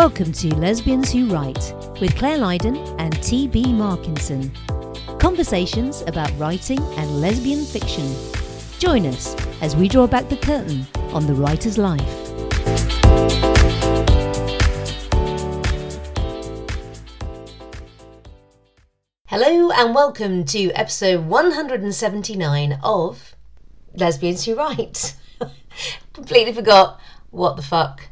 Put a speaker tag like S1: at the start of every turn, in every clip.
S1: Welcome to Lesbians Who Write with Clare Lydon and T.B. Markinson. Conversations about writing and lesbian fiction. Join us as we draw back the curtain on the writer's life. Hello and welcome to episode 179 of Lesbians Who Write. Completely forgot what the fuck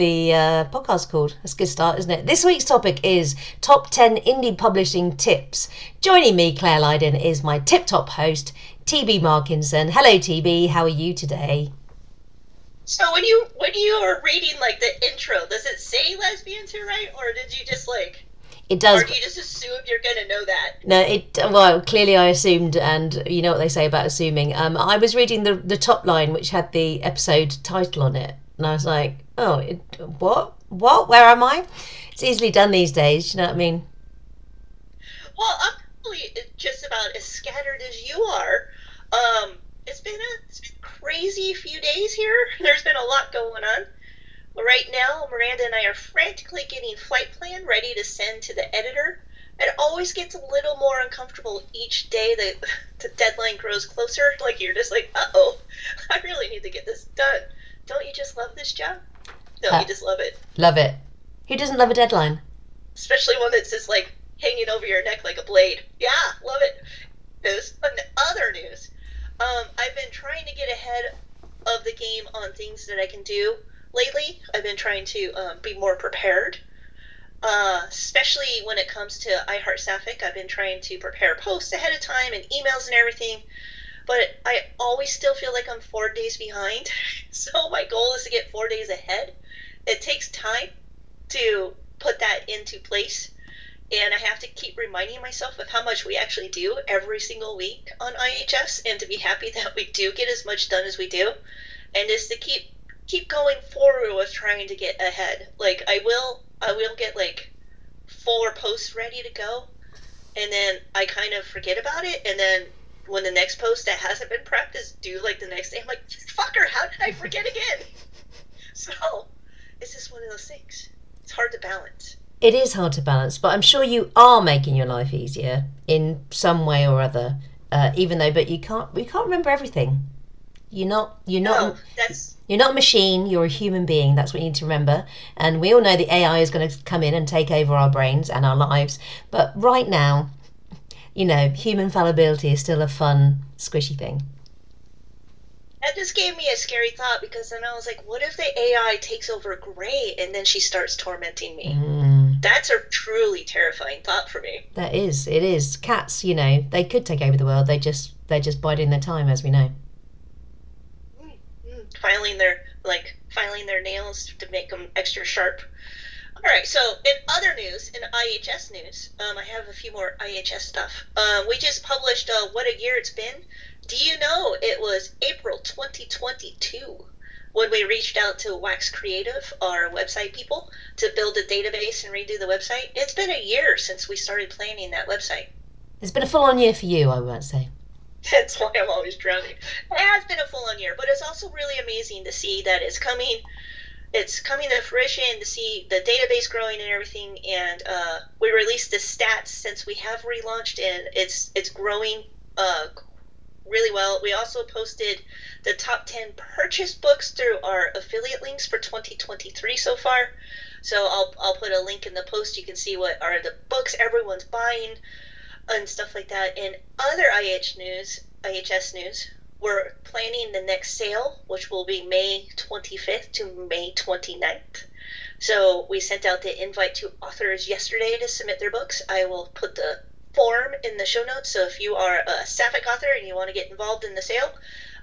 S1: the uh, podcast called. That's a good start, isn't it? This week's topic is top 10 indie publishing tips. Joining me, Clare Lydon, is my tip top host, TB Markinson. Hello, TB. How are you today?
S2: So when you when you are reading like the intro, does it say lesbians who write, or did you just like?
S1: It does.
S2: Or do you just assume you're gonna know that?
S1: No, it well clearly I assumed, and you know what they say about assuming. Um, I was reading the the top line, which had the episode title on it, and I was like, oh, it, what, what, where am I? It's easily done these days. You know what I mean?
S2: Well, I'm probably just about as scattered as you are. Um, it's been a it's been crazy few days here. There's been a lot going on. Right now, Miranda and I are frantically getting flight plan ready to send to the editor. It always gets a little more uncomfortable each day that the deadline grows closer. Like you're just like, uh oh, I really need to get this done. Don't you just love this job? No, uh, you just love it.
S1: Love it. Who doesn't love a deadline?
S2: Especially one that's just like hanging over your neck like a blade. Yeah, love it. News. Other news. Um, I've been trying to get ahead of the game on things that I can do lately. I've been trying to um, be more prepared, uh, especially when it comes to I Heart SapphFic. I've been trying to prepare posts ahead of time and emails and everything, but I always still feel like I'm four days behind. So my goal is to get four days ahead. It takes time to put that into place. And I have to keep reminding myself of how much we actually do every single week on IHS and to be happy that we do get as much done as we do. And just to keep keep going forward with trying to get ahead. Like I will I will get like four posts ready to go and then I kind of forget about it and then when the next post that hasn't been prepped is due like the next day I'm like fucker how did I forget again so it's just one of those things it's hard to balance
S1: it is hard to balance but I'm sure you are making your life easier in some way or other uh, even though but you can't we can't remember everything you're not you're not
S2: no, that's
S1: you're not a machine, you're a human being. That's what you need to remember. And we all know the AI is going to come in and take over our brains and our lives. But right now, you know, human fallibility is still a fun, squishy thing.
S2: That just gave me a scary thought because then I was like, what if the AI takes over Gray and then she starts tormenting me? Mm. That's a truly terrifying thought for me.
S1: That is, it is. Cats, you know, they could take over the world. They just they're just biding their time, as we know
S2: filing their like filing their nails to make them extra sharp. All right, so in other news, in IHS news, um, I have a few more IHS stuff. Um, we just published uh, what a year it's been. Do you know it was April 2022 when we reached out to Wax Creative, our website people, to build a database and redo the website? It's been a year since we started planning that website.
S1: It's been a full on year for you, I would say.
S2: That's why I'm always drowning. It has been a full on year, but it's also really amazing to see that it's coming. It's coming to fruition to see the database growing and everything. And uh, we released the stats since we have relaunched, and it's it's growing uh, really well. We also posted the top 10 purchase books through our affiliate links for 2023 so far. So I'll, I'll put a link in the post. You can see what are the books everyone's buying and stuff like that. In other IH news, IHS news, we're planning the next sale, which will be May 25th to May 29th. So we sent out the invite to authors yesterday to submit their books. I will put the form in the show notes. So if you are a sapphic author and you want to get involved in the sale,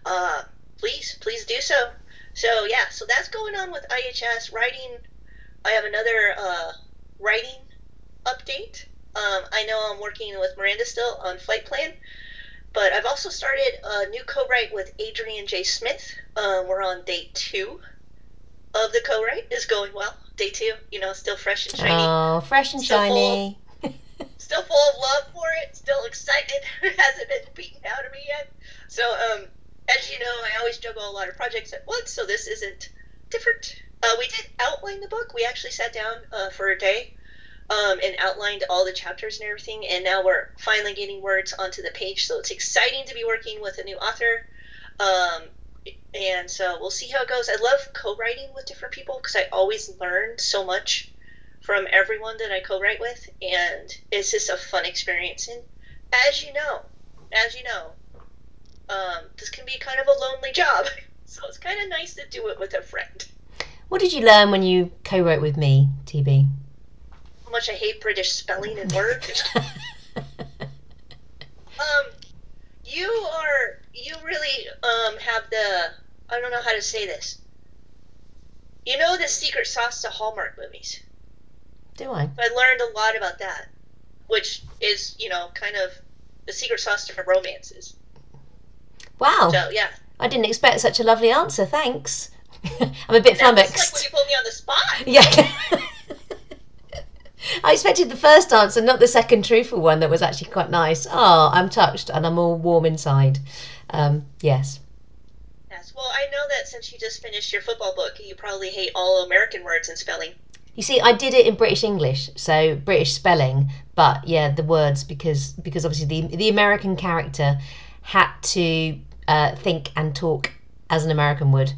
S2: uh, please, please do so. So yeah, so that's going on with IHS writing. I have another uh, writing update um, I know I'm working with Miranda still on Flight Plan, but I've also started a new co-write with Adrian J. Smith. Um, we're on day two of the co-write. Is going well. Day two, you know, still fresh and shiny.
S1: Oh, fresh and still shiny.
S2: Full of, still full of love for it. Still excited. hasn't been beaten out of me yet. So, um, as you know, I always juggle a lot of projects at once, so this isn't different. Uh, we did outline the book. We actually sat down uh, for a day um, and outlined all the chapters and everything. And now we're finally getting words onto the page. So it's exciting to be working with a new author. Um, and so we'll see how it goes. I love co-writing with different people because I always learn so much from everyone that I co-write with, and it's just a fun experience. And as you know, as you know, um, this can be kind of a lonely job, so it's kind of nice to do it with a friend.
S1: What did you learn when you co-wrote with me, TB?
S2: How much I hate British spelling and words. um, you are you really um have the I don't know how to say this. You know the secret sauce to Hallmark movies.
S1: Do I?
S2: I learned a lot about that, which is you know kind of the secret sauce to romances.
S1: Wow.
S2: So yeah,
S1: I didn't expect such a lovely answer. Thanks. I'm a bit
S2: that's like
S1: flummoxed.
S2: when you put me on the spot.
S1: Yeah. I expected the first answer, not the second truthful one that was actually quite nice. Oh, I'm touched and I'm all warm inside. Um, yes.
S2: Yes. Well, I know that since you just finished your football book, you probably hate all American words and spelling.
S1: You see, I did it in British English, so British spelling, but yeah, the words because because obviously the the American character had to uh, think and talk as an American would,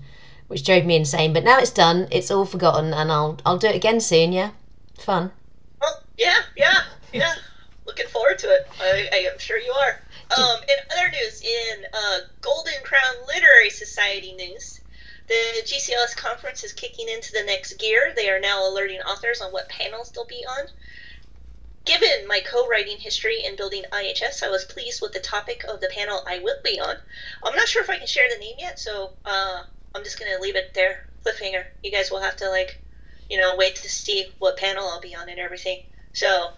S1: which drove me insane. But now it's done; it's all forgotten, and I'll I'll do it again soon. Yeah, fun.
S2: Yeah, yeah, yeah. Looking forward to it. I, I am sure you are. Um, in other news, in uh, Golden Crown Literary Society news, the GCLS conference is kicking into the next gear. They are now alerting authors on what panels they'll be on. Given my co-writing history in building IHS, I was pleased with the topic of the panel I will be on. I'm not sure if I can share the name yet, so uh, I'm just gonna leave it there, cliffhanger. You guys will have to like, you know, wait to see what panel I'll be on and everything. So,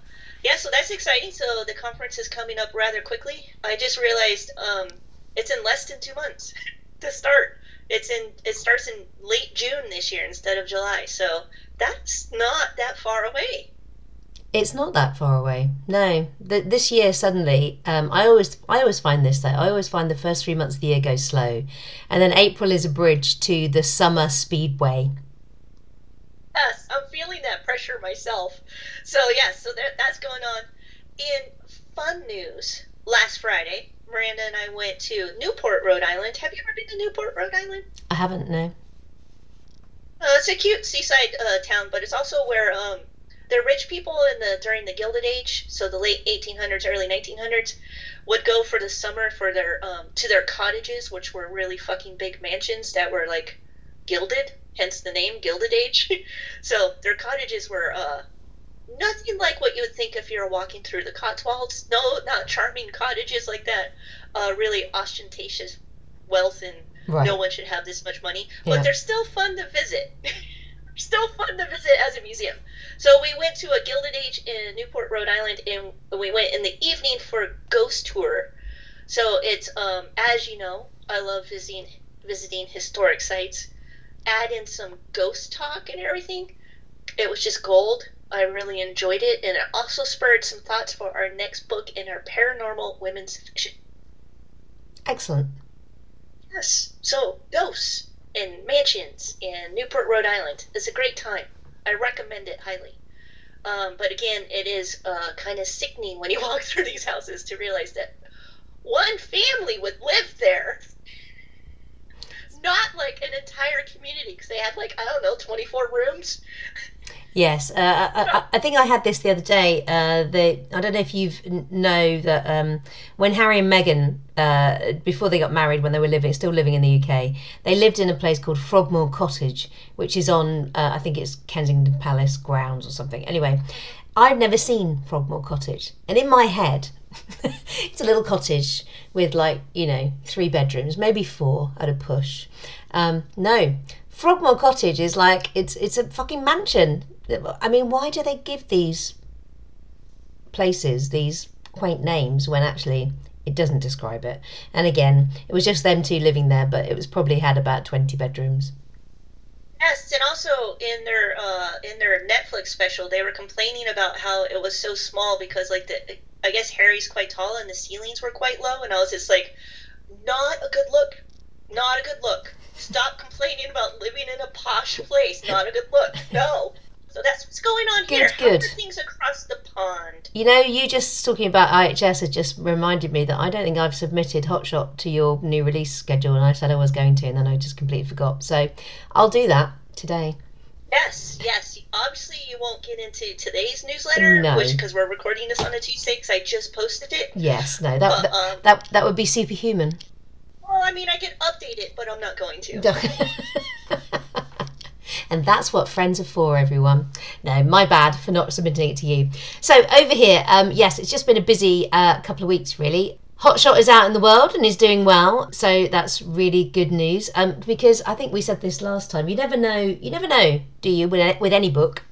S2: yeah, so that's exciting. So the conference is coming up rather quickly. I just realized um, it's in less than two months to start. It's in it starts in late June this year instead of July. So that's not that far away.
S1: It's not that far away. No, Th this year suddenly, um, I always, I always find this though. I always find the first three months of the year go slow, and then April is a bridge to the summer speedway.
S2: Yes, I'm feeling that pressure myself. So yes, so that, that's going on. In fun news, last Friday, Miranda and I went to Newport, Rhode Island. Have you ever been to Newport, Rhode Island?
S1: I haven't no.
S2: Uh, it's a cute seaside uh, town, but it's also where um, the rich people in the during the Gilded Age, so the late 1800s, early 1900s, would go for the summer for their um, to their cottages, which were really fucking big mansions that were like gilded, hence the name Gilded Age. so their cottages were uh, nothing like what you would think if you're walking through the Cotswolds. No, not charming cottages like that. Uh, really ostentatious wealth and
S1: Right.
S2: no one should have this much money. But they're still fun to visit. still fun to visit as a museum. So we went to a Gilded Age in Newport, Rhode Island, and we went in the evening for a ghost tour. So it's um, as you know, I love visiting visiting historic sites. Add in some ghost talk and everything. It was just gold. I really enjoyed it, and it also spurred some thoughts for our next book in our paranormal women's fiction.
S1: Excellent.
S2: Yes. So ghosts and mansions in Newport, Rhode Island. It's a great time. I recommend it highly. Um, but again, it is uh, kind of sickening when you walk through these houses to realize that one family would live there. Not like an entire community because they had like I don't know, twenty four rooms.
S1: Yes, uh, I, I, I think I had this the other day. Uh, the I don't know if you know that um, when Harry and Meghan, uh, before they got married, when they were living, still living in the UK, they lived in a place called Frogmore Cottage, which is on, uh, I think it's Kensington Palace grounds or something. Anyway, I've never seen Frogmore Cottage, and in my head, it's a little cottage with like you know three bedrooms, maybe four at a push. Um, no, Frogmore Cottage is like it's it's a fucking mansion. I mean, why do they give these places these quaint names when actually it doesn't describe it? And again, it was just them two living there, but it was probably had about twenty bedrooms.
S2: Yes, and also in their uh, in their Netflix special, they were complaining about how it was so small because like the I guess Harry's quite tall and the ceilings were quite low, and I was just like, not a good look, Not a good look. Stop complaining about living in a posh place. Not a good look. No. So that's what's going on
S1: Good,
S2: here.
S1: good.
S2: Things across the pond?
S1: You know, you just talking about IHS has just reminded me that I don't think I've submitted Hotshot to your new release schedule, and I said I was going to, and then I just completely forgot. So I'll do that today.
S2: Yes, yes. Obviously, you won't get into today's newsletter,
S1: No.
S2: which because we're recording this on a Tuesday, because I just posted it.
S1: Yes, no, that
S2: But,
S1: that,
S2: um,
S1: that, that would be superhuman.
S2: Well, I mean, I can update it, but I'm not going to.
S1: and that's what friends are for, everyone. No, my bad for not submitting it to you. So over here, um, yes, it's just been a busy uh, couple of weeks, really. Hotshot is out in the world and is doing well, so that's really good news. Um, because I think we said this last time. You never know. You never know, do you? With with any book,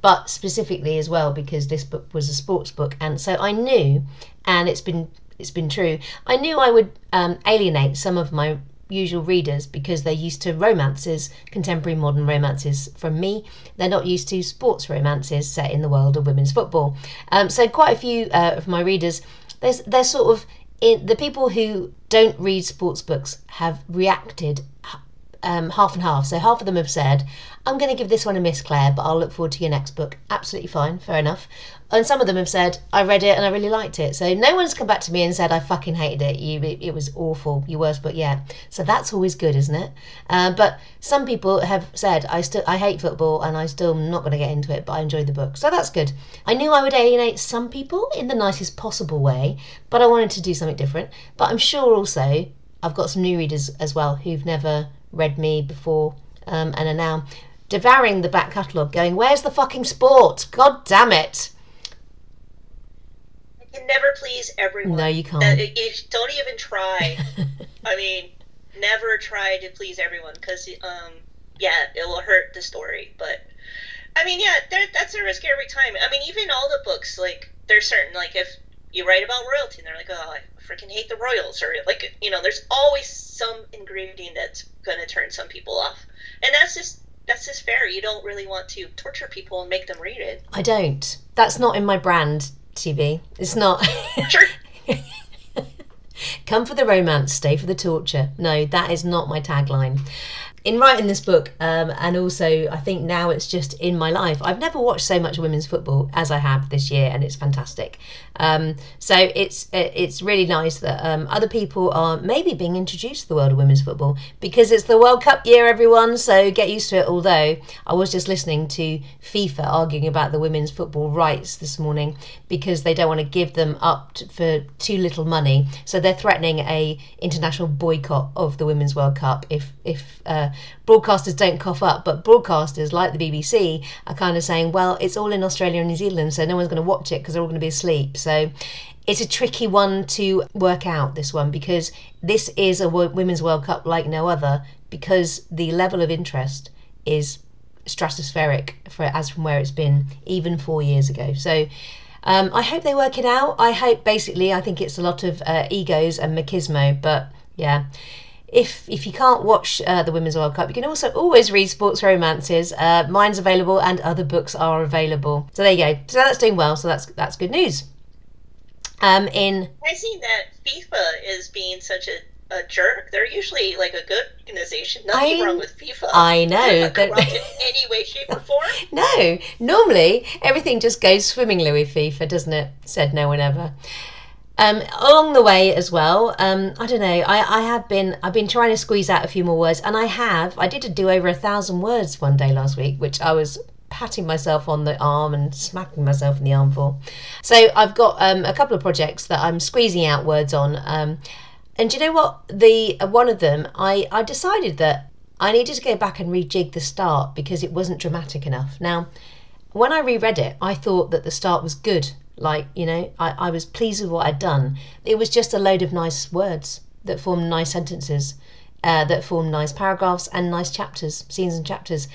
S1: but specifically as well because this book was a sports book, and so I knew, and it's been it's been true. I knew I would um, alienate some of my usual readers because they're used to romances, contemporary modern romances from me. They're not used to sports romances set in the world of women's football. Um, so quite a few uh, of my readers, there's they're sort of in, the people who don't read sports books have reacted um, half and half. So half of them have said, I'm going to give this one a miss, Clare, but I'll look forward to your next book. Absolutely fine, fair enough. And some of them have said, I read it and I really liked it. So no one's come back to me and said, I fucking hated it. You, it, it was awful, your worst book yet. So that's always good, isn't it? Uh, but some people have said, I still I hate football and I'm still not going to get into it, but I enjoyed the book. So that's good. I knew I would alienate some people in the nicest possible way, but I wanted to do something different. But I'm sure also I've got some new readers as well who've never read me before um, and are now devouring the back catalogue, going, Where's the fucking sport? God damn it.
S2: You can never please everyone.
S1: No, you can't.
S2: you don't even try. I mean, never try to please everyone because, um, yeah, it will hurt the story. But I mean, yeah, that, that's a risk every time. I mean, even all the books, like there's certain like if you write about royalty, and they're like, oh, I freaking hate the royals, or like you know, there's always some ingredient that's gonna turn some people off, and that's just that's just fair. You don't really want to torture people and make them read it.
S1: I don't. That's not in my brand, TB. It's not.
S2: Sure.
S1: Come for the romance, stay for the torture. No, that is not my tagline. In writing this book, um, and also I think now it's just in my life, I've never watched so much women's football as I have this year, and it's fantastic. Um, so it's it's really nice that um, other people are maybe being introduced to the world of women's football because it's the World Cup year, everyone. So get used to it. Although I was just listening to FIFA arguing about the women's football rights this morning because they don't want to give them up t for too little money, so they're threatening a international boycott of the Women's World Cup if if uh, broadcasters don't cough up. But broadcasters like the BBC are kind of saying, well, it's all in Australia and New Zealand, so no one's going to watch it because they're all going to be asleep. So it's a tricky one to work out this one because this is a women's World Cup like no other because the level of interest is stratospheric for as from where it's been even four years ago. So um, I hope they work it out. I hope basically I think it's a lot of uh, egos and machismo, but yeah. If if you can't watch uh, the Women's World Cup, you can also always read sports romances. Uh, mine's available, and other books are available. So there you go. So that's doing well. So that's that's good news. Um, in
S2: I see that FIFA is being such a, a jerk. They're usually like a good organization. Nothing
S1: I-
S2: wrong with FIFA.
S1: I know
S2: They're not
S1: that-
S2: corrupt in any way, shape, or form.
S1: No, normally everything just goes swimmingly with FIFA, doesn't it? Said no one ever. Um, along the way as well, um, I don't know. I, I have been I've been trying to squeeze out a few more words, and I have. I did do over a thousand words one day last week, which I was patting myself on the arm and smacking myself in the arm for. So I've got um, a couple of projects that I'm squeezing out words on. Um, and do you know what? The uh, one of them, I I decided that I needed to go back and rejig the start because it wasn't dramatic enough. Now, when I reread it, I thought that the start was good. Like, you know, I, I was pleased with what I'd done. It was just a load of nice words that formed nice sentences, uh, that formed nice paragraphs and nice chapters, scenes and chapters.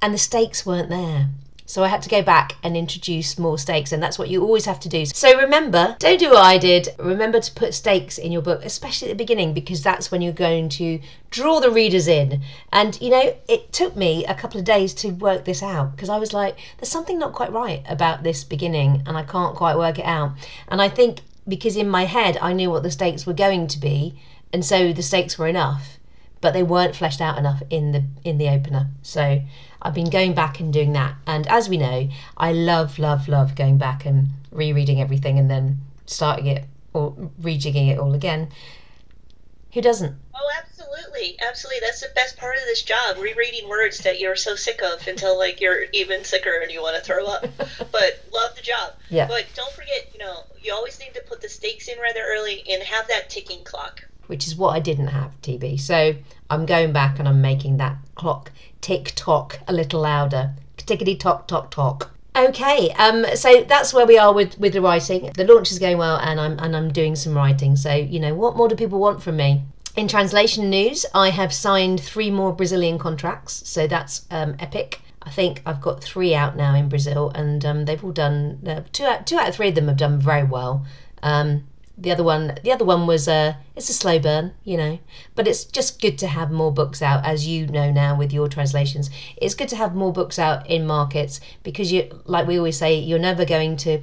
S1: And the stakes weren't there. So I had to go back and introduce more stakes, and that's what you always have to do. So remember, don't do what I did. Remember to put stakes in your book, especially at the beginning, because that's when you're going to draw the readers in. And you know, it took me a couple of days to work this out because I was like, there's something not quite right about this beginning, and I can't quite work it out. And I think because in my head I knew what the stakes were going to be, and so the stakes were enough. but they weren't fleshed out enough in the in the opener. So I've been going back and doing that. And as we know, I love, love, love going back and rereading everything and then starting it or rejigging it all again. Who doesn't?
S2: Oh, absolutely, absolutely. That's the best part of this job: rereading words that you're so sick of until like you're even sicker and you want to throw up. but love the job.
S1: Yeah.
S2: But don't forget, you know, you always need to put the stakes in rather early and have that ticking clock.
S1: Which is what I didn't have, TB. So I'm going back and I'm making that clock tick tock a little louder. Tickety tock tock tock. Okay, um, so that's where we are with, with the writing. The launch is going well, and I'm and I'm doing some writing. So you know, what more do people want from me? In translation news, I have signed three more Brazilian contracts, so that's um, epic. I think I've got three out now in Brazil, and um, they've all done uh, two out two out of three of them have done very well. Um, the other one, the other one was uh, it's a slow burn, you know, but it's just good to have more books out, as you know now with your translations. It's good to have more books out in markets because you, like we always say, you're never going to,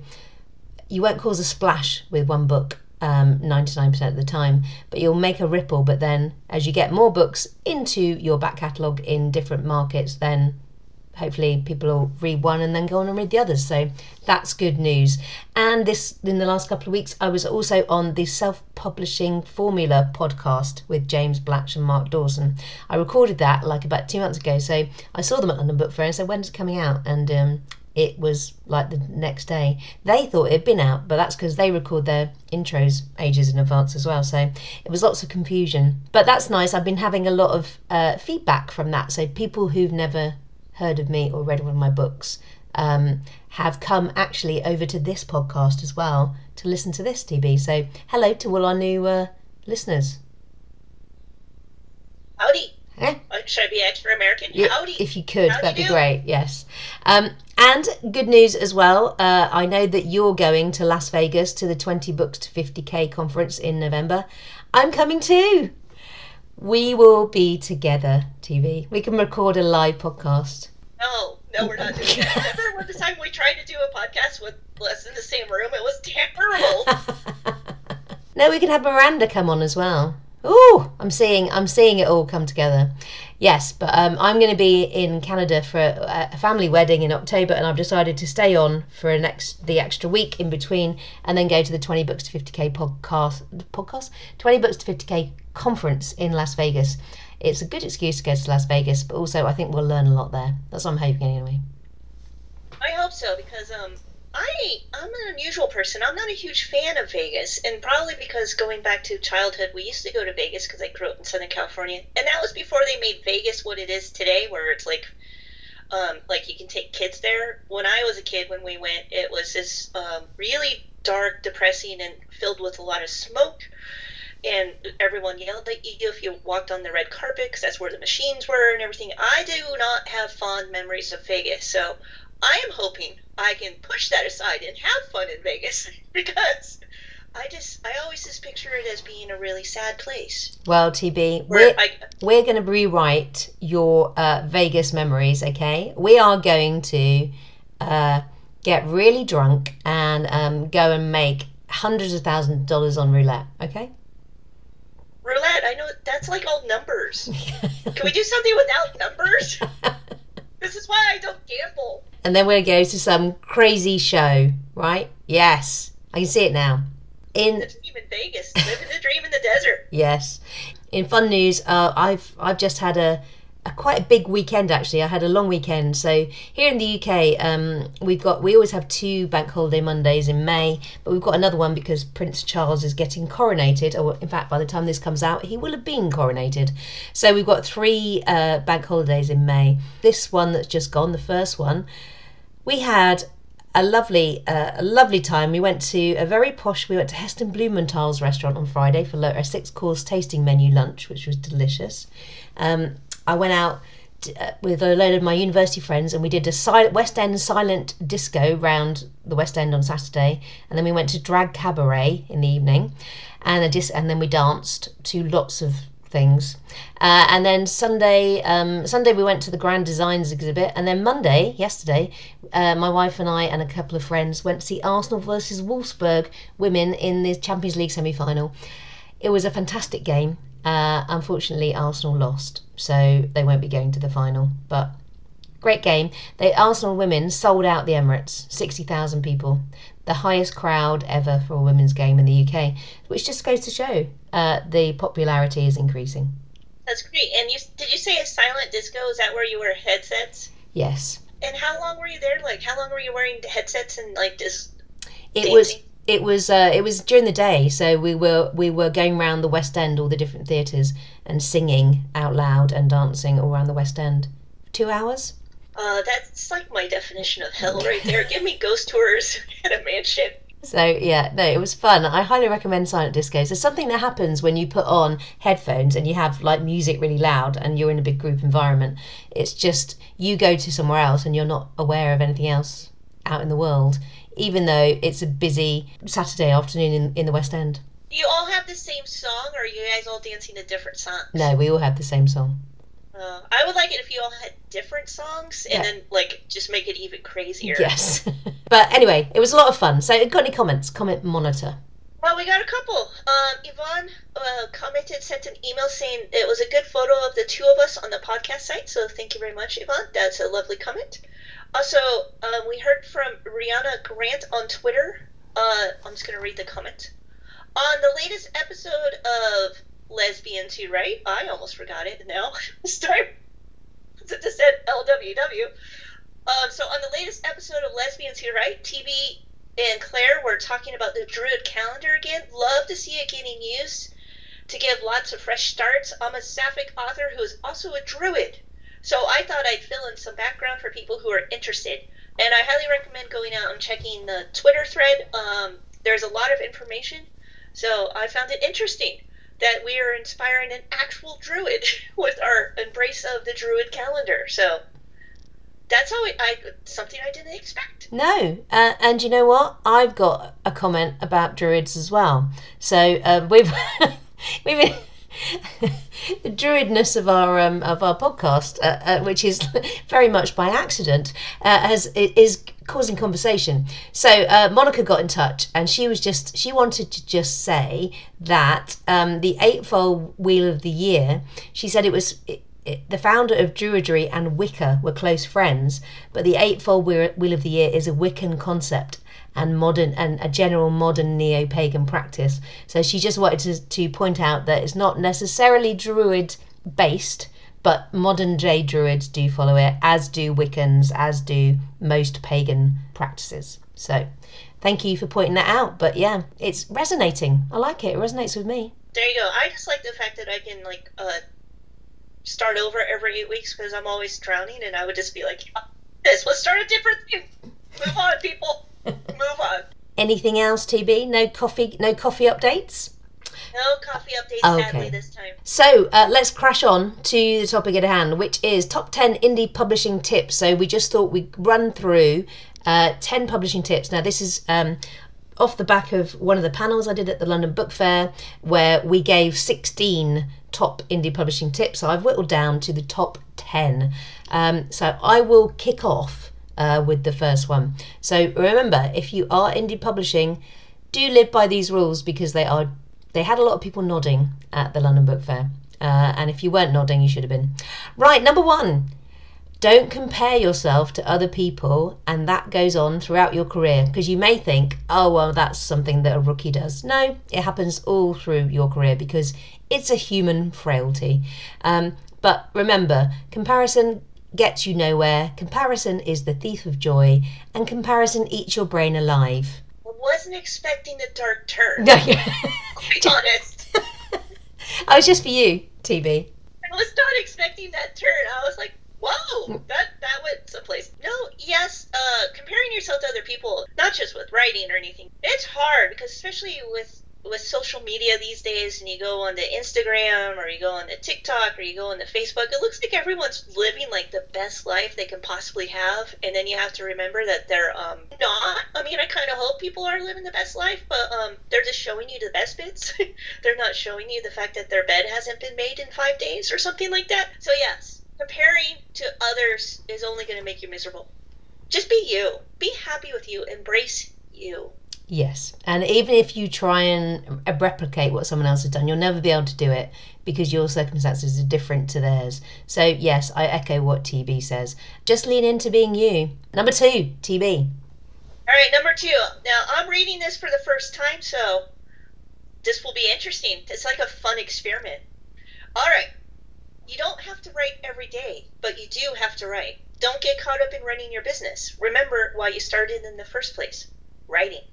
S1: you won't cause a splash with one book. Um, 99% of the time, but you'll make a ripple. But then, as you get more books into your back catalogue in different markets, then hopefully people will read one and then go on and read the others. So that's good news. And this in the last couple of weeks, I was also on the self-publishing formula podcast with James Blatch and Mark Dawson. I recorded that like about two months ago. So I saw them at London Book Fair and said, "When's it coming out?" And um, it was like the next day. They thought it had been out, but that's because they record their intros ages in advance as well. So it was lots of confusion. But that's nice. I've been having a lot of uh, feedback from that. So people who've never heard of me or read one of my books um, have come actually over to this podcast as well to listen to this TB. So hello to all our new uh, listeners.
S2: Howdy.
S1: Eh?
S2: Uh, Should I be extra American?
S1: You-
S2: Howdy.
S1: If you could,
S2: Howdy
S1: that'd be
S2: do.
S1: great. Yes. Um, and good news as well. Uh, I know that you're going to Las Vegas to the 20 Books to 50k conference in November. I'm coming too. We will be together, TB. We can record a live podcast.
S2: No, no, we're not doing that. Remember when the time we tried to do a podcast with us in the same room? It was terrible.
S1: no, we can have Miranda come on as well. Ooh, I'm seeing, I'm seeing it all come together. Yes, but um, I'm going to be in Canada for a, a family wedding in October, and I've decided to stay on for an ex, the extra week in between, and then go to the 20 Books to 50k podcast, podcast, 20 Books to 50k conference in Las Vegas. It's a good excuse to go to Las Vegas, but also I think we'll learn a lot there. That's what I'm hoping anyway.
S2: I hope so because um, I I'm an unusual person. I'm not a huge fan of Vegas, and probably because going back to childhood, we used to go to Vegas because I grew up in Southern California, and that was before they made Vegas what it is today, where it's like. Um, like you can take kids there. When I was a kid, when we went, it was this um, really dark, depressing, and filled with a lot of smoke. And everyone yelled at you if you walked on the red carpet because that's where the machines were and everything. I do not have fond memories of Vegas, so I am hoping I can push that aside and have fun in Vegas because I just I always just picture it as being a really sad place
S1: Well, TB, we're,
S2: I
S1: we're going to rewrite your uh, Vegas memories, okay? We are going to uh, get really drunk and um, go and make hundreds of thousands of dollars on roulette, okay?
S2: roulette. I know that's like all numbers. Can we do something without numbers? This is why I don't gamble.
S1: And then we'll go to some crazy show, right? Yes, I can see it now. In
S2: The dream in Vegas, living the dream in the desert.
S1: Yes. In fun news, uh, I've I've just had a, a quite a big weekend actually. I had a long weekend. So here in the UK, um, we've got we always have two bank holiday Mondays in May, but we've got another one because Prince Charles is getting coronated. Or in fact, by the time this comes out, he will have been coronated. So we've got three uh, bank holidays in May. This one that's just gone, the first one, we had a lovely uh, a lovely time. We went to a very posh. We went to Heston Blumenthal's restaurant on Friday for a six course tasting menu lunch, which was delicious. Um, I went out uh, with a load of my university friends, and we did a silent West End silent disco round the West End on Saturday, and then we went to drag cabaret in the evening, and a dis- and then we danced to lots of things. Uh, and then Sunday, um, Sunday we went to the Grand Designs exhibit, and then Monday, yesterday, uh, my wife and I and a couple of friends went to see Arsenal versus Wolfsburg women in the Champions League semi-final. It was a fantastic game. Uh, unfortunately, Arsenal lost, so they won't be going to the final. But great game. The Arsenal women sold out the Emirates, sixty thousand people, the highest crowd ever for a women's game in the UK, which just goes to show uh, the popularity is increasing.
S2: That's great. And you did you say a silent disco? Is that where you wear headsets?
S1: Yes.
S2: And how long were you there? Like, how long were you wearing headsets and like just?
S1: It was it was uh, it was during the day, so we were we were going around the West End, all the different theatres, and singing out loud and dancing all around the West End. Two hours.
S2: Uh, that's like my definition of hell right there. Give me ghost tours at a mansion.
S1: So yeah, no, it was fun. I highly recommend silent discos. There's something that happens when you put on headphones and you have like music really loud and you're in a big group environment. It's just you go to somewhere else and you're not aware of anything else out in the world, even though it's a busy Saturday afternoon in, in the West End.
S2: Do you all have the same song, or are you guys all dancing to different songs?
S1: No, we all have the same song.
S2: Uh, I would like it if you all had different songs and
S1: Yeah.
S2: then like just make it even crazier.
S1: Yes. but anyway, it was a lot of fun. So, got any comments? Comment monitor.
S2: Well, we got a couple. Um, Yvonne uh, commented, sent an email saying it was a good photo of the two of us on the podcast site. So thank you very much, Yvonne. That's a lovely comment. Also, um, we heard from Rihanna Grant on Twitter. Uh, I'm just going to read the comment. On the latest episode of Lesbians Who Write, I almost forgot it now. time. It just said LWW. Um, so on the latest episode of Lesbians Who Write, TB and Clare were talking about the Druid calendar again. Love to see it getting used to give lots of fresh starts. I'm a sapphic author who is also a Druid. So I thought I'd fill in some background for people who are interested. And I highly recommend going out and checking the Twitter thread. Um, there's a lot of information. So I found it interesting that we are inspiring an actual Druid with our embrace of the Druid calendar. So that's I something I didn't expect.
S1: No, uh, and you know what? I've got a comment about druids as well. So uh, we've we've the druidness of our um, of our podcast, uh, uh, which is very much by accident, uh, has is causing conversation. So uh, Monica got in touch, and she was just she wanted to just say that um, the eightfold wheel of the year. She said it was. It, the founder of Druidry and Wicca were close friends, but the Eightfold Wheel of the Year is a Wiccan concept and modern and a general modern neo-pagan practice. So she just wanted to, to point out that it's not necessarily Druid based, but modern day Druids do follow it, as do Wiccans, as do most pagan practices. So thank you for pointing that out. But yeah, it's resonating. I like it. It resonates with me.
S2: There you go. I just like the fact that I can like uh start over every eight weeks because I'm always drowning, and I would just be like, "This, let's start a different thing. Move on, people. Move on."
S1: Anything else, TB? No coffee. No coffee updates.
S2: No coffee updates
S1: Okay.
S2: this time.
S1: So uh, let's crash on to the topic at hand, which is top 10 indie publishing tips. So we just thought we'd run through uh, 10 publishing tips. Now, this is um, off the back of one of the panels I did at the London Book Fair, where we gave 16 top indie publishing tips. So I've whittled down to the top 10. Um, so I will kick off uh, with the first one. So remember, if you are indie publishing, do live by these rules because they are they had a lot of people nodding at the London Book Fair. Uh, and if you weren't nodding, you should have been. Right, number one, don't compare yourself to other people, and that goes on throughout your career because you may think, oh, well, that's something that a rookie does. No, it happens all through your career because it's a human frailty. Um, but remember, comparison gets you nowhere, comparison is the thief of joy, and comparison eats your brain alive.
S2: I wasn't expecting a dark turn.
S1: No,
S2: To be honest,
S1: I was just for you, TB.
S2: I was not expecting that turn. I was like, "Whoa, that that went someplace." No, yes, uh, comparing yourself to other people, not just with writing or anything, it's hard because especially with with social media these days, and you go on the Instagram or you go on the TikTok or you go on the Facebook, it looks like everyone's living like the best life they can possibly have, and then you have to remember that they're um not. I mean, I kind of hope people are living the best life, but um, they're just showing you the best bits. they're not showing you the fact that their bed hasn't been made in five days or something like that. So yes, comparing to others is only going to make you miserable. Just be you. Be happy with you. Embrace you.
S1: Yes, and even if you try and replicate what someone else has done, you'll never be able to do it because your circumstances are different to theirs. So, yes, I echo what TB says. Just lean into being you. Number two, TB.
S2: All right, number two. Now, I'm reading this for the first time, so this will be interesting. It's like a fun experiment. All right, you don't have to write every day, but you do have to write. Don't get caught up in running your business. Remember why you started in the first place writing.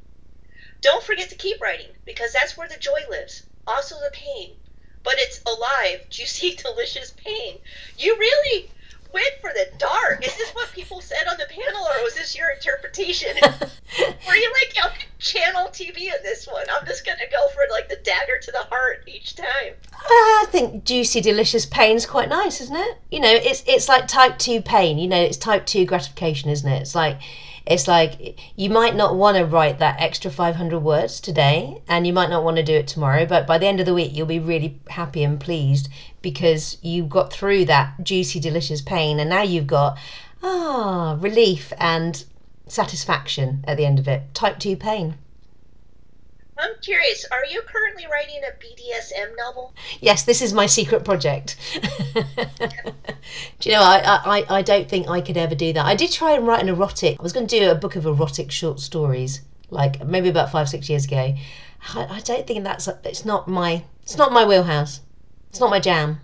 S2: Don't forget to keep writing because that's where the joy lives. Also, the pain. But it's alive, juicy, delicious pain. You really went for the dark. Is this what people said on the panel, or was this your interpretation? Were you like, can channel TB in this one? I'm just gonna go for like the dagger to the heart each time.
S1: Ah, I think juicy, delicious pain's quite nice, isn't it? You know, it's it's like type two pain. You know, it's type two gratification, isn't it? It's like it's like you might not want to write that extra 500 words today and you might not want to do it tomorrow but by the end of the week you'll be really happy and pleased because you got through that juicy delicious pain and now you've got ah relief and satisfaction at the end of it type 2 pain
S2: I'm curious, are you currently writing a BDSM novel?
S1: Yes, this is my secret project. do you know, I, I, I don't think I could ever do that. I did try and write an erotic, I was going to do a book of erotic short stories, like maybe about five, six years ago. I, I don't think that's, it's not my, it's not my wheelhouse. It's not my jam.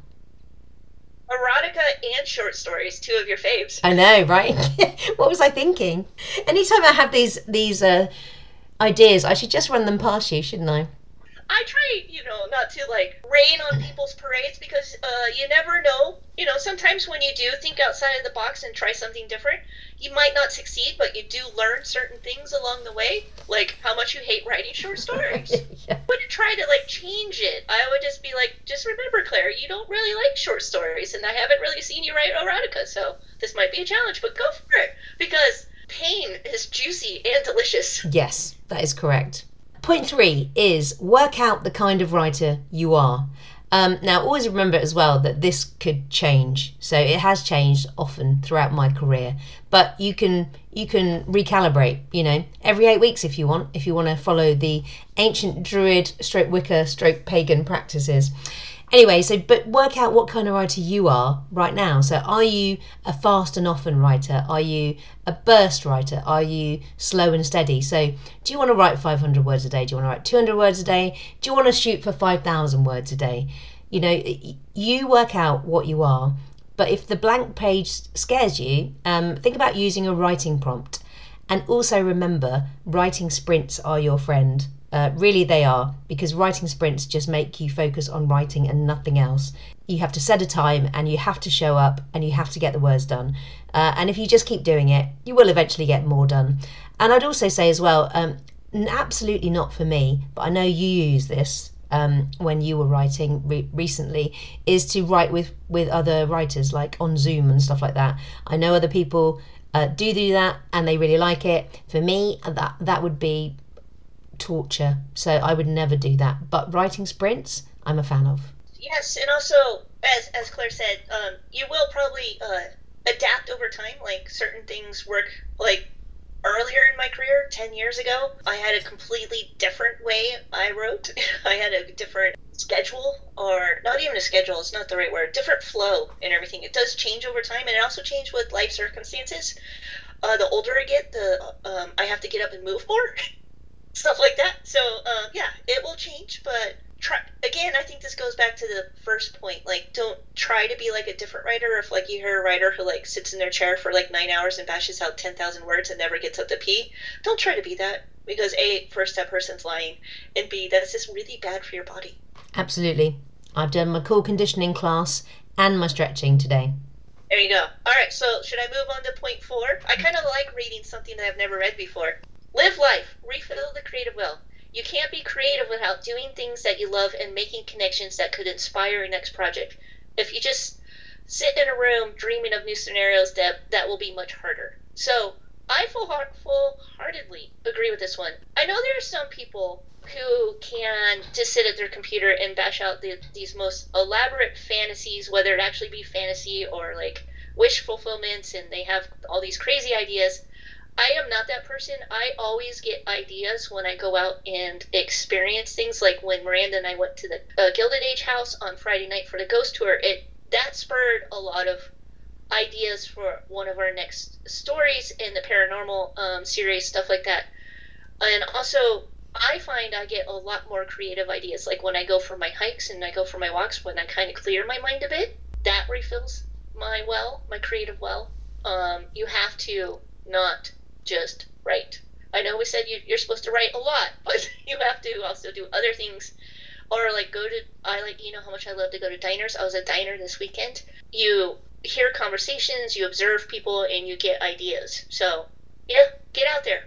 S2: Erotica and short stories, two of your faves.
S1: I know, right? what was I thinking? Anytime I have these, these, uh, ideas. I should just run them past you, shouldn't I?
S2: I try, you know, not to like rain on people's parades because uh, you never know. You know, sometimes when you do think outside of the box and try something different, you might not succeed, but you do learn certain things along the way, like how much you hate writing short stories. yeah. I wouldn't try to like change it. I would just be like, just remember, Clare, you don't really like short stories, and I haven't really seen you write erotica, so this might be a challenge, but go for it because pain is juicy and delicious.
S1: Yes, that is correct. Point three is work out the kind of writer you are. Um, now, always remember as well that this could change. So it has changed often throughout my career, but you can you can recalibrate. You know, every eight weeks if you want, if you want to follow the ancient Druid, stroke Wicca, stroke pagan practices. Anyway, so but work out what kind of writer you are right now. So are you a fast and often writer? Are you a burst writer? Are you slow and steady? So do you want to write 500 words a day? Do you want to write 200 words a day? Do you want to shoot for 5,000 words a day? You know, you work out what you are. But if the blank page scares you, um, think about using a writing prompt. And also remember, writing sprints are your friend. Uh, really, they are, because writing sprints just make you focus on writing and nothing else. You have to set a time and you have to show up and you have to get the words done. Uh, and if you just keep doing it, you will eventually get more done. And I'd also say as well, um, absolutely not for me, but I know you use this um, when you were writing re- recently, is to write with, with other writers, like on Zoom and stuff like that. I know other people uh, do do that and they really like it. For me, that that would be torture. So I would never do that. But writing sprints, I'm a fan of.
S2: Yes, and also, as, as Clare said, um, you will probably uh, adapt over time. Like certain things work, like earlier in my career, 10 years ago, I had a completely different way I wrote. I had a different schedule, or not even a schedule, it's not the right word, different flow and everything. It does change over time, and it also changed with life circumstances. Uh, the older I get, the um, I have to get up and move more. stuff like that. So uh, yeah, it will change, but try again. I think this goes back to the first point. Like, don't try to be like a different writer. If like you hear a writer who like sits in their chair for like nine hours and bashes out ten thousand words and never gets up to pee, don't try to be that because a first that person's lying, and b that's just really bad for your body.
S1: Absolutely. I've done my core conditioning class and my stretching today.
S2: There you go. All right, so should I move on to point four? I kind of like reading something that I've never read before. Live life. Refill the creative well. You can't be creative without doing things that you love and making connections that could inspire your next project. If you just sit in a room dreaming of new scenarios, that that will be much harder. So I full heartedly agree with this one. I know there are some people who can just sit at their computer and bash out the, these most elaborate fantasies, whether it actually be fantasy or like wish fulfillments, and they have all these crazy ideas. I am not that person. I always get ideas when I go out and experience things. Like when Miranda and I went to the uh, Gilded Age house on Friday night for the ghost tour, it that spurred a lot of ideas for one of our next stories in the paranormal um, series, stuff like that. And also, I find I get a lot more creative ideas. Like when I go for my hikes and I go for my walks, when I kind of clear my mind a bit, that refills my well, my creative well. Um, you have to not just write. I know we said you, you're supposed to write a lot, but you have to also do other things. Or like go to, I like, you know how much I love to go to diners. I was at diner this weekend. You hear conversations, you observe people, and you get ideas. So, yeah, get out there.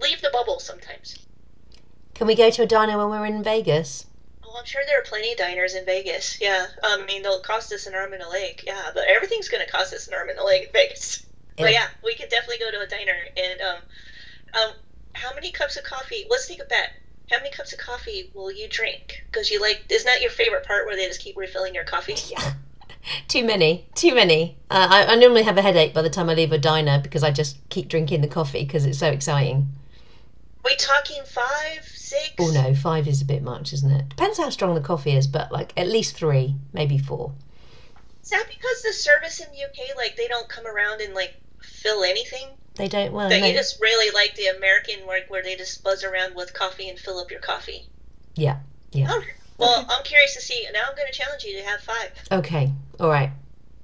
S2: Leave the bubble sometimes.
S1: Can we go to a diner when we're in Vegas?
S2: Oh, I'm sure there are plenty of diners in Vegas. Yeah, I mean they'll cost us an arm and a leg. Yeah, but everything's going to cost us an arm and a leg in Vegas. Yeah. But yeah, we could definitely go to a diner. And um, um, how many cups of coffee? Let's take a bet. How many cups of coffee will you drink? Because you like, isn't that your favorite part where they just keep refilling your coffee?
S1: Yeah. Too many, too many. Uh, I, I normally have a headache by the time I leave a diner because I just keep drinking the coffee because it's so exciting.
S2: we talking five, six?
S1: Oh no, five is a bit much, isn't it? Depends how strong the coffee is, but like at least three, maybe four.
S2: Is that because the service in the UK, like, they don't come around and like fill anything?
S1: They don't well.
S2: That
S1: no.
S2: you just really like the American work where they just buzz around with coffee and fill up your coffee.
S1: Yeah, yeah.
S2: Oh, well, I'm curious to see. Now I'm going to challenge you to have five.
S1: Okay, all right.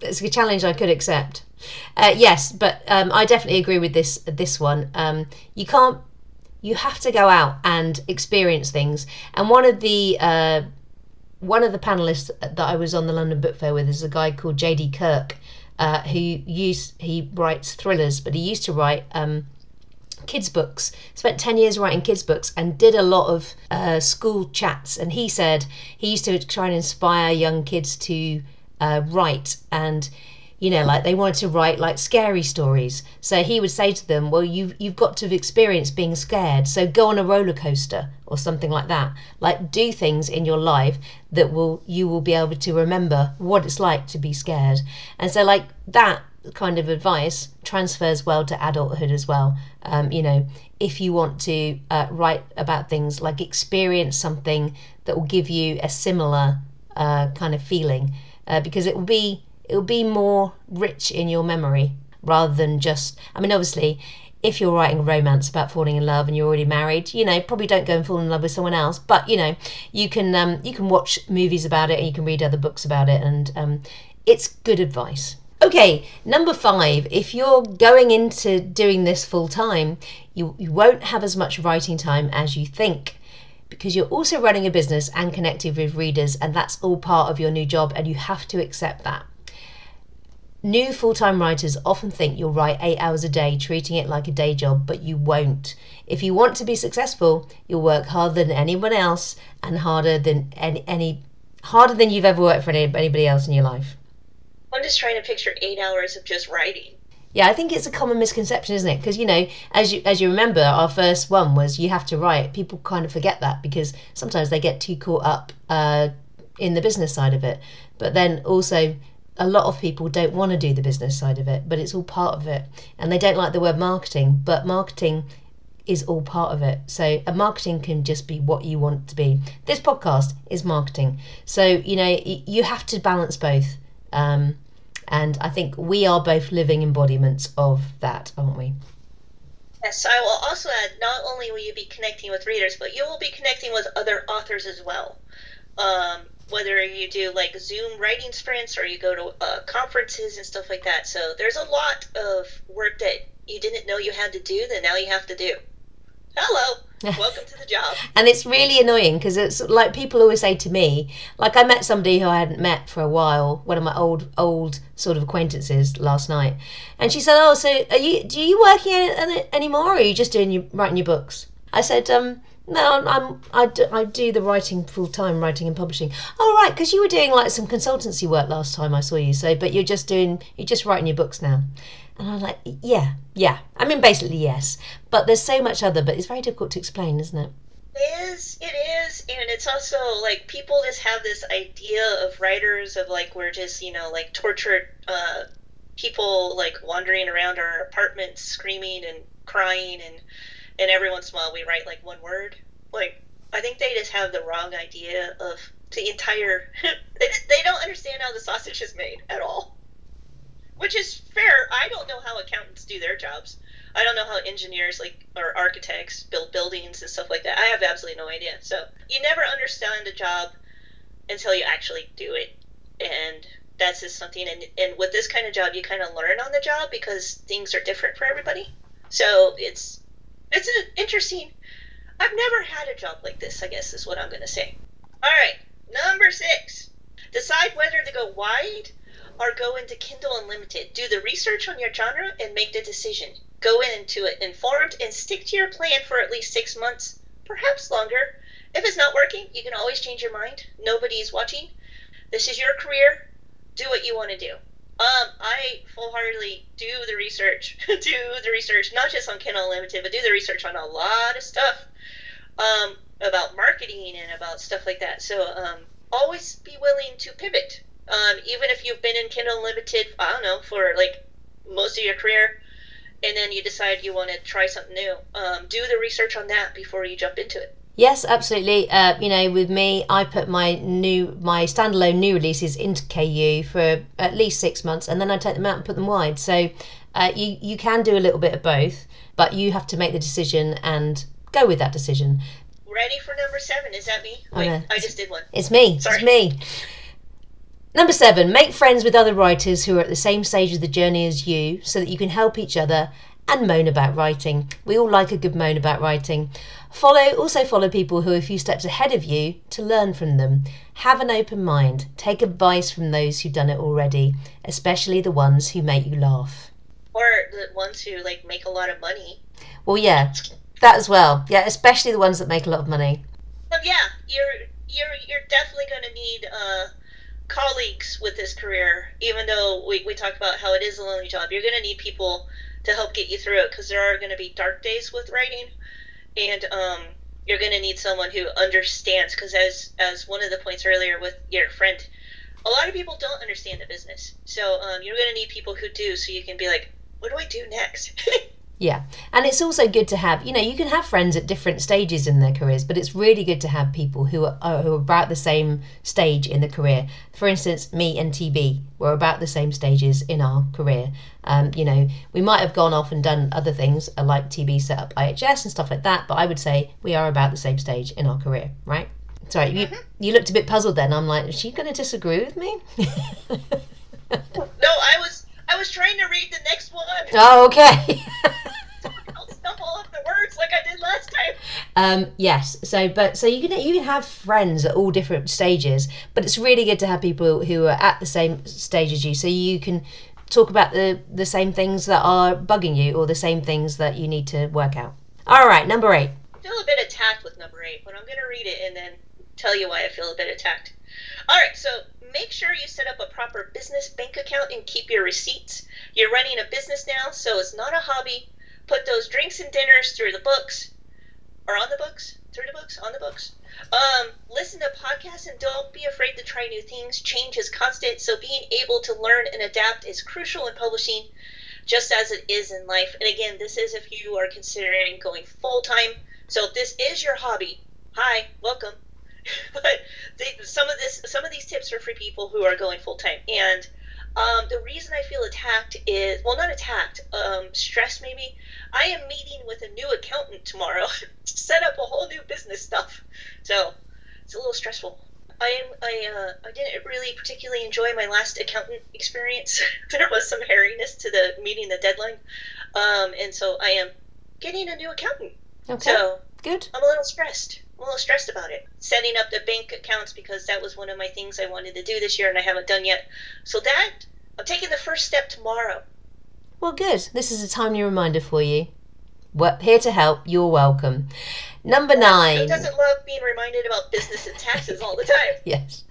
S1: It's a challenge I could accept. Uh, yes, but um, I definitely agree with this this one. Um, you can't. You have to go out and experience things. And one of the uh, one of the panelists that I was on the London Book Fair with is a guy called J.D. Kirk, uh, who used he writes thrillers, but he used to write um, kids books. Spent 10 years writing kids books and did a lot of uh, school chats. And he said he used to try and inspire young kids to uh, write. And you know like they wanted to write like scary stories. So he would say to them well you've, you've got to have experienced being scared. So go on a roller coaster or something like that. Like do things in your life that will you will be able to remember what it's like to be scared. And so like that kind of advice transfers well to adulthood as well. Um, you know, if you want to uh, write about things like experience something that will give you a similar uh, kind of feeling, uh, because it will be it will be more rich in your memory rather than just. I mean, obviously. If you're writing a romance about falling in love and you're already married, you know, probably don't go and fall in love with someone else. But you know, you can um, you can watch movies about it and you can read other books about it, and um, it's good advice. Okay, number five, if you're going into doing this full time, you, you won't have as much writing time as you think because you're also running a business and connected with readers, and that's all part of your new job, and you have to accept that. New full time writers often think you'll write eight hours a day, treating it like a day job, but you won't. If you want to be successful, you'll work harder than anyone else and harder than any, any harder than you've ever worked for anybody else in your life.
S2: I'm just trying to picture eight hours of just writing.
S1: Yeah, I think it's a common misconception, isn't it? Because you know, as you as you remember, our first one was you have to write. People kind of forget that because sometimes they get too caught up uh, in the business side of it. But then also, a lot of people don't want to do the business side of it, but it's all part of it, and they don't like the word marketing. But marketing is all part of it. So a marketing can just be what you want to be. This podcast is marketing, so you know you have to balance both. Um, and I think we are both living embodiments of that, aren't we?
S2: Yes, I will also add not only will you be connecting with readers, but you will be connecting with other authors as well. Um, whether you do like Zoom writing sprints or you go to uh, conferences and stuff like that. So there's a lot of work that you didn't know you had to do that now you have to do. Hello, welcome to the job.
S1: And it's really annoying because it's like people always say to me, like I met somebody who I hadn't met for a while, one of my old old sort of acquaintances last night, and she said, "Oh, so are you? Do you working any, anymore, or are you just doing your writing your books?" I said, um, "No, I'm I do, I do the writing full time, writing and publishing." Oh, right, because you were doing like some consultancy work last time I saw you. So, but you're just doing you're just writing your books now. And I'm like, yeah, yeah. I mean, basically, yes. But there's so much other, but it's very difficult to explain, isn't it?
S2: It is, it is, and it's also like people just have this idea of writers of like we're just you know like tortured uh, people like wandering around our apartments screaming and crying and and every once in a while we write like one word. Like I think they just have the wrong idea of the entire. they, they don't understand how the sausage is made at all, which is fair. I don't know how accountants do their jobs. I don't know how engineers like or architects build buildings and stuff like that. I have absolutely no idea. So you never understand a job until you actually do it, and that's just something. And and with this kind of job, you kind of learn on the job because things are different for everybody. So it's it's an interesting. I've never had a job like this. I guess is what I'm going to say. All right, number six. Decide whether to go wide or go into Kindle Unlimited. Do the research on your genre and make the decision. Go into it informed and stick to your plan for at least six months, perhaps longer. If it's not working, you can always change your mind. Nobody's watching. This is your career. Do what you want to do. Um, I full heartedly do the research, do the research, not just on Kindle Unlimited, but do the research on a lot of stuff um, about marketing and about stuff like that. So um, always be willing to pivot. Um, even if you've been in Kindle Unlimited, I don't know, for like most of your career, and then you decide you want to try something new, um, do the research on that before you jump into it.
S1: Yes, absolutely. Uh, you know, with me, I put my new my standalone new releases into KU for at least six months, and then I take them out and put them wide. So uh, you you can do a little bit of both, but you have to make the decision and go with that decision.
S2: Ready for number seven? Is that me? Wait,
S1: know.
S2: I just did one.
S1: It's me.
S2: Sorry.
S1: It's me. Number seven, make friends with other writers who are at the same stage of the journey as you so that you can help each other and moan about writing. We all like a good moan about writing. Follow, also follow people who are a few steps ahead of you to learn from them. Have an open mind. Take advice from those who've done it already, especially the ones who make you laugh.
S2: Or the ones who like make a lot of money.
S1: Well, yeah, that as well. Yeah, especially the ones that make a lot of money.
S2: Um, yeah, you're you're you're definitely going to need uh, colleagues with this career. Even though we we talk about how it is a lonely job, you're going to need people to help get you through it because there are going to be dark days with writing, and um, you're going to need someone who understands. Because as as one of the points earlier with your friend, a lot of people don't understand the business, so um, you're going to need people who do, so you can be like, what do I do next?
S1: Yeah, and it's also good to have, you know, you can have friends at different stages in their careers, but it's really good to have people who are, who are about the same stage in the career. For instance, me and TB were about the same stages in our career. Um, you know, we might have gone off and done other things uh, like TB set up IHS and stuff like that, but I would say we are about the same stage in our career, right? Sorry, you, you looked a bit puzzled then. I'm like, is she going to disagree with me?
S2: no, I was I was trying to read the next one.
S1: oh, okay.
S2: I'll stumble off the words like I did last time.
S1: Um, yes. So, but so you can you can have friends at all different stages, but it's really good to have people who are at the same stage as you, so you can talk about the the same things that are bugging you or the same things that you need to work out. All right, number eight.
S2: I feel a bit attacked with number eight, but I'm going to read it and then tell you why I feel a bit attacked. All right, so make sure you set up a proper business bank account and keep your receipts. You're running a business now, so it's not a hobby. Put those drinks and dinners through the books, or on the books, through the books, on the books. Um, listen to podcasts and don't be afraid to try new things. Change is constant, so being able to learn and adapt is crucial in publishing, just as it is in life. And again, this is if you are considering going full time. So if this is your hobby, hi, welcome. but they, some of this, these tips are for people who are going full time. And um, the reason I feel attacked is, well, not attacked, um, stressed maybe. I am meeting with a new accountant tomorrow to set up a whole new business stuff. So it's a little stressful. I am, I, uh, I didn't really particularly enjoy my last accountant experience. there was some hairiness to the meeting the deadline, um, and so I am getting a new accountant.
S1: Okay,
S2: So
S1: good.
S2: I'm a little stressed. A little stressed about it. Setting up the bank accounts because that was one of my things I wanted to do this year and I haven't done yet. So that I'm taking the first step tomorrow.
S1: Well, good. This is a timely reminder for you. We're here to help. You're welcome. Number
S2: Who
S1: nine.
S2: doesn't love being reminded about business and taxes all the time?
S1: Yes.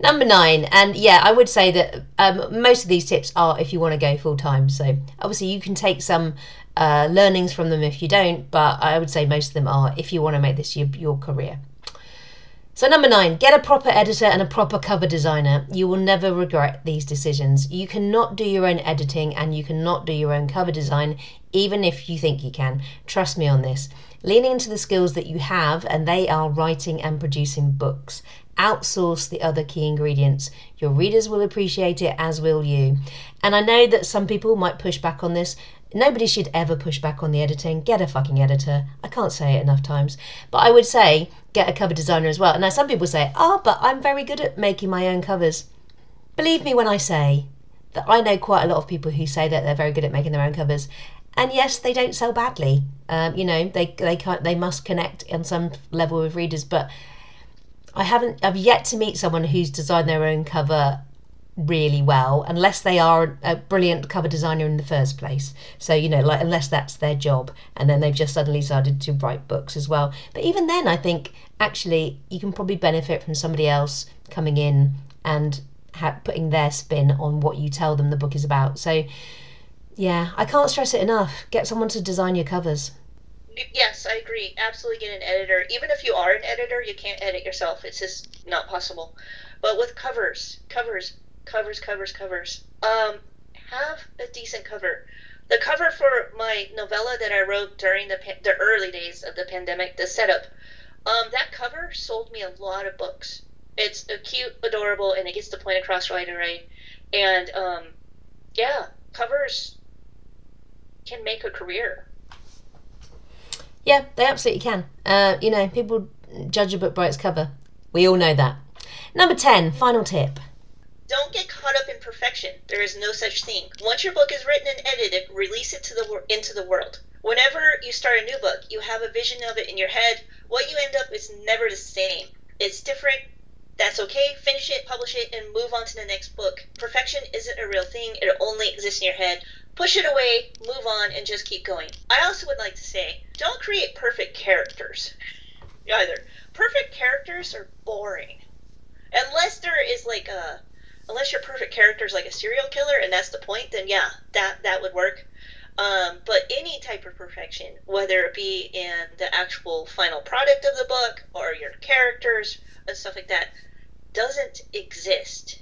S1: Number nine, and yeah, I would say that um, most of these tips are if you want to go full time. So obviously, you can take some uh, learnings from them if you don't, but I would say most of them are if you want to make this your, your career. So, number nine, get a proper editor and a proper cover designer. You will never regret these decisions. You cannot do your own editing and you cannot do your own cover design, even if you think you can. Trust me on this. Leaning into the skills that you have, and they are writing and producing books. Outsource the other key ingredients. Your readers will appreciate it, as will you. And I know that some people might push back on this. Nobody should ever push back on the editing. Get a fucking editor. I can't say it enough times. But I would say get a cover designer as well. Now, some people say, oh, but I'm very good at making my own covers. Believe me when I say that I know quite a lot of people who say that they're very good at making their own covers. And yes, they don't sell badly. Um, you know, they they can't they must connect on some level with readers. But I haven't I've yet to meet someone who's designed their own cover really well unless they are a brilliant cover designer in the first place so you know like unless that's their job and then they've just suddenly started to write books as well but even then i think actually you can probably benefit from somebody else coming in and ha- putting their spin on what you tell them the book is about so yeah i can't stress it enough get someone to design your covers
S2: Yes, I agree. Absolutely get an editor. Even if you are an editor, you can't edit yourself. It's just not possible. But with covers, covers, covers, covers, covers. Um, have a decent cover. The cover for my novella that I wrote during the the early days of the pandemic, the setup, um, that cover sold me a lot of books. It's a cute, adorable, and it gets the point across right away. And um, yeah, covers can make a career.
S1: Yeah, they absolutely can. Uh, you know, people judge a book by its cover. We all know that. Number 10, final tip.
S2: Don't get caught up in perfection. There is no such thing. Once your book is written and edited, release it to the into the world. Whenever you start a new book, you have a vision of it in your head. What you end up is never the same. It's different. That's okay. Finish it, publish it, and move on to the next book. Perfection isn't a real thing. It only exists in your head. Push it away, move on, and just keep going. I also would like to say, don't create perfect characters. Either. Perfect characters are boring. Unless there is like a unless your perfect character is like a serial killer and that's the point, then yeah, that that would work. Um, but any type of perfection, whether it be in the actual final product of the book or your characters and stuff like that, doesn't exist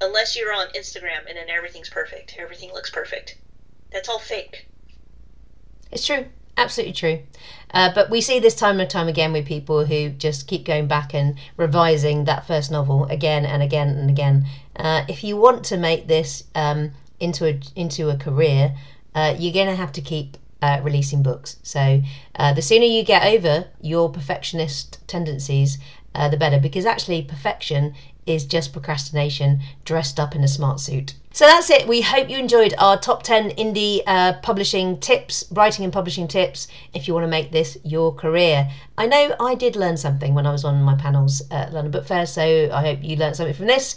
S2: unless you're on Instagram and then everything's perfect. Everything looks perfect. That's all fake.
S1: It's true. Absolutely true. Uh, but we see this time and time again with people who just keep going back and revising that first novel again and again and again. Uh, if you want to make this um, into a into a career, uh, you're going to have to keep uh, releasing books. So uh, the sooner you get over your perfectionist tendencies, uh, the better. Because actually, perfection is just procrastination dressed up in a smart suit. So that's it. We hope you enjoyed our top 10 indie uh, publishing tips, writing and publishing tips, if you want to make this your career. I know I did learn something when I was on my panels at London Book Fair, so I hope you learned something from this.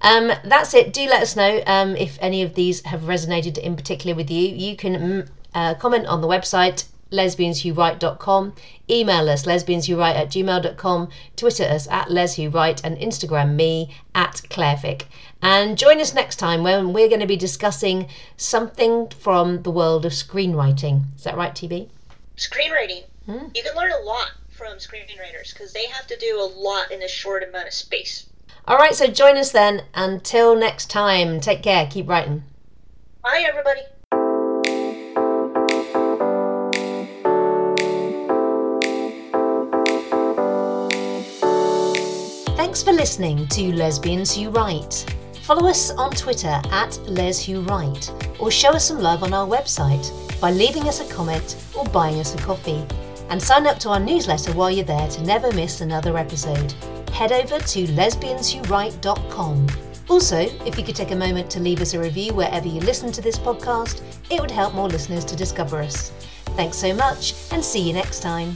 S1: Um, that's it. Do let us know um, if any of these have resonated in particular with you. You can mm, uh, comment on the website lesbianswhowrite.com, email us lesbianswhowrite at gmail.com, Twitter us at leswhowrite, and Instagram me at clairefic. And join us next time when we're going to be discussing something from the world of screenwriting. Is that right, TB?
S2: Screenwriting. Hmm? You can learn a lot from screenwriters because they have to do a lot in a short amount of space.
S1: All right, so join us then. Until next time, take care, keep writing.
S2: Bye, everybody.
S1: Thanks for listening to Lesbians Who Write. Follow us on Twitter at Les Who or show us some love on our website by leaving us a comment or buying us a coffee. And sign up to our newsletter while you're there to never miss another episode. Head over to lesbianswhowrite.com. Also, if you could take a moment to leave us a review wherever you listen to this podcast, it would help more listeners to discover us. Thanks so much, and see you next time.